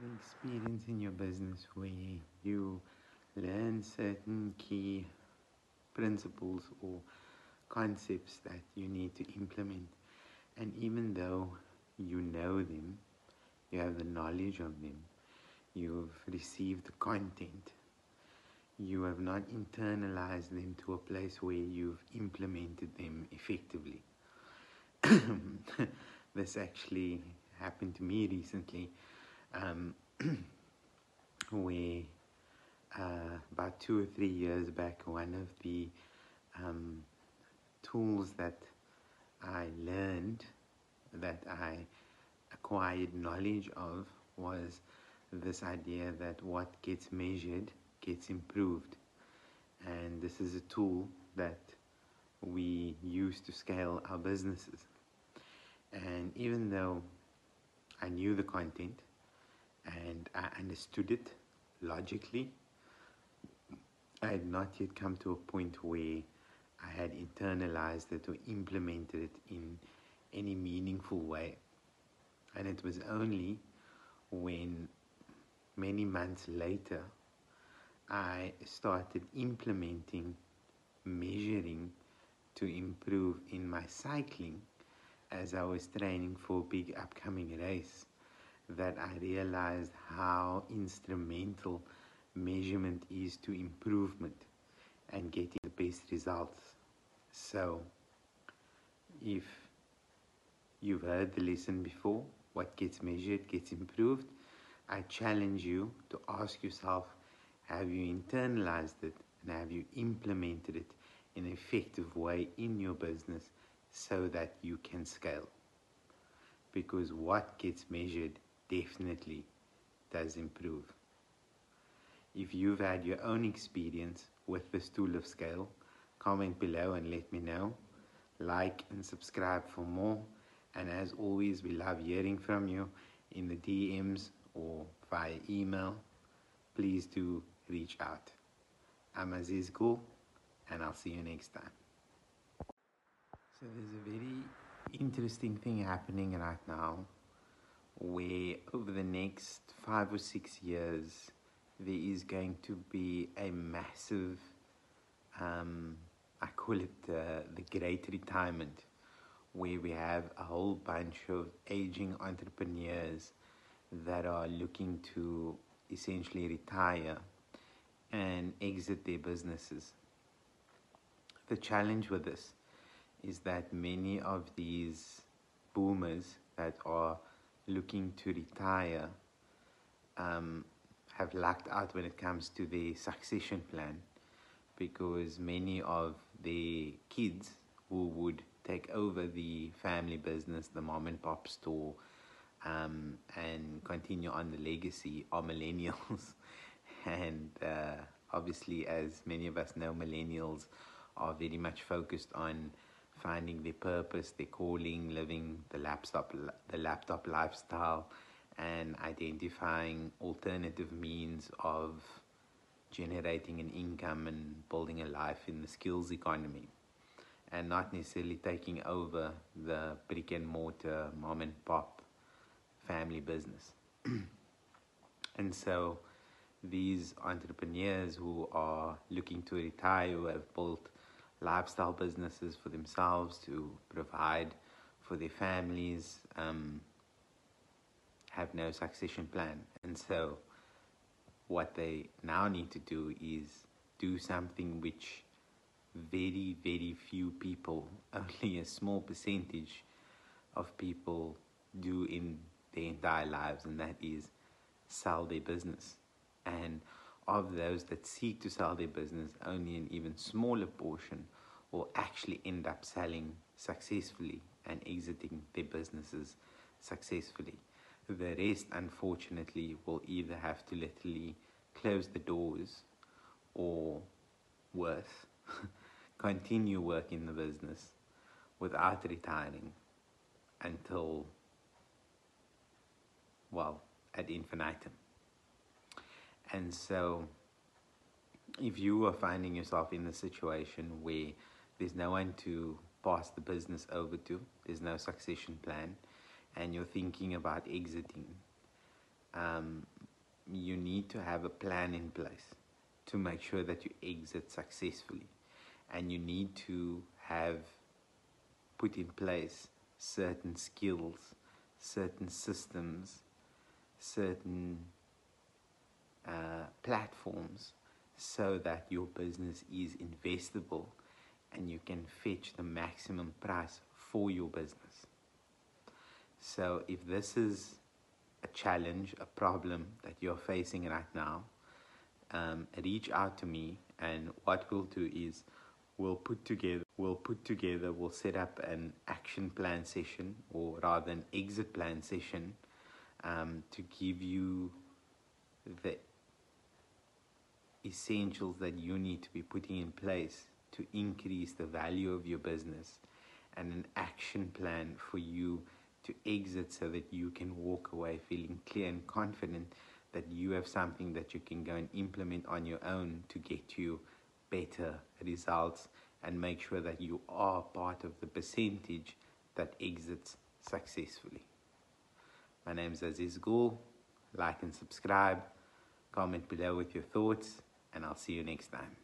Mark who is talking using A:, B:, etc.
A: the experience in your business where you learn certain key principles or concepts that you need to implement. And even though you know them, you have the knowledge of them, you've received the content, you have not internalized them to a place where you've implemented them effectively. this actually happened to me recently, um, where uh, about two or three years back, one of the um, tools that I learned, that I acquired knowledge of, was this idea that what gets measured gets improved. And this is a tool that we use to scale our businesses. And even though I knew the content and I understood it logically, I had not yet come to a point where I had internalized it or implemented it in any meaningful way. And it was only when many months later I started implementing measuring to improve in my cycling as I was training for a big upcoming race that I realized how instrumental measurement is to improvement and getting the best results. So, if you've heard the lesson before, what gets measured gets improved, I challenge you to ask yourself have you internalized it and have you implemented it in an effective way in your business so that you can scale? Because what gets measured definitely does improve. If you've had your own experience with this tool of scale, comment below and let me know. Like and subscribe for more. And as always, we love hearing from you in the DMs or via email. Please do reach out. I'm Aziz Gool, and I'll see you next time. So there's a very interesting thing happening right now where over the next five or six years there is going to be a massive um, I call it the great retirement where we have a whole bunch of aging entrepreneurs that are looking to essentially retire and exit their businesses. The challenge with this is that many of these boomers that are looking to retire um, have lucked out when it comes to the succession plan because many of the kids who would take over the family business, the mom and pop store, um, and continue on the legacy are millennials. and uh, obviously, as many of us know, millennials are very much focused on finding their purpose, their calling, living the laptop, the laptop lifestyle, and identifying alternative means of generating an income and building a life in the skills economy, and not necessarily taking over the brick and mortar mom and pop family business. and so these entrepreneurs who are looking to retire, who have built lifestyle businesses for themselves to provide for their families, um, have no succession plan. And so what they now need to do is do something which very, very few people, only a small percentage of people do in their entire lives, and that is sell their business. And of those that seek to sell their business, only an even smaller portion will actually end up selling successfully and exiting their businesses successfully. The rest, unfortunately, will either have to literally close the doors or worse, continue working the business without retiring until, well, ad infinitum. And so, if you are finding yourself in a situation where there's no one to pass the business over to, there's no succession plan, and you're thinking about exiting, um, you need to have a plan in place to make sure that you exit successfully. And you need to have put in place certain skills, certain systems, certain uh, platforms so that your business is investable and you can fetch the maximum price for your business. So, if this is a challenge, a problem that you're facing right now, um, reach out to me, and what we'll do is we'll put together we'll put together we'll set up an action plan session or rather an exit plan session um, to give you the essentials that you need to be putting in place to increase the value of your business and an action plan for you to exit so that you can walk away feeling clear and confident that you have something that you can go and implement on your own to get you better results and make sure that you are part of the percentage that exits successfully. My name is Aziz Gool. Like and subscribe. Comment below with your thoughts, and I'll see you next time.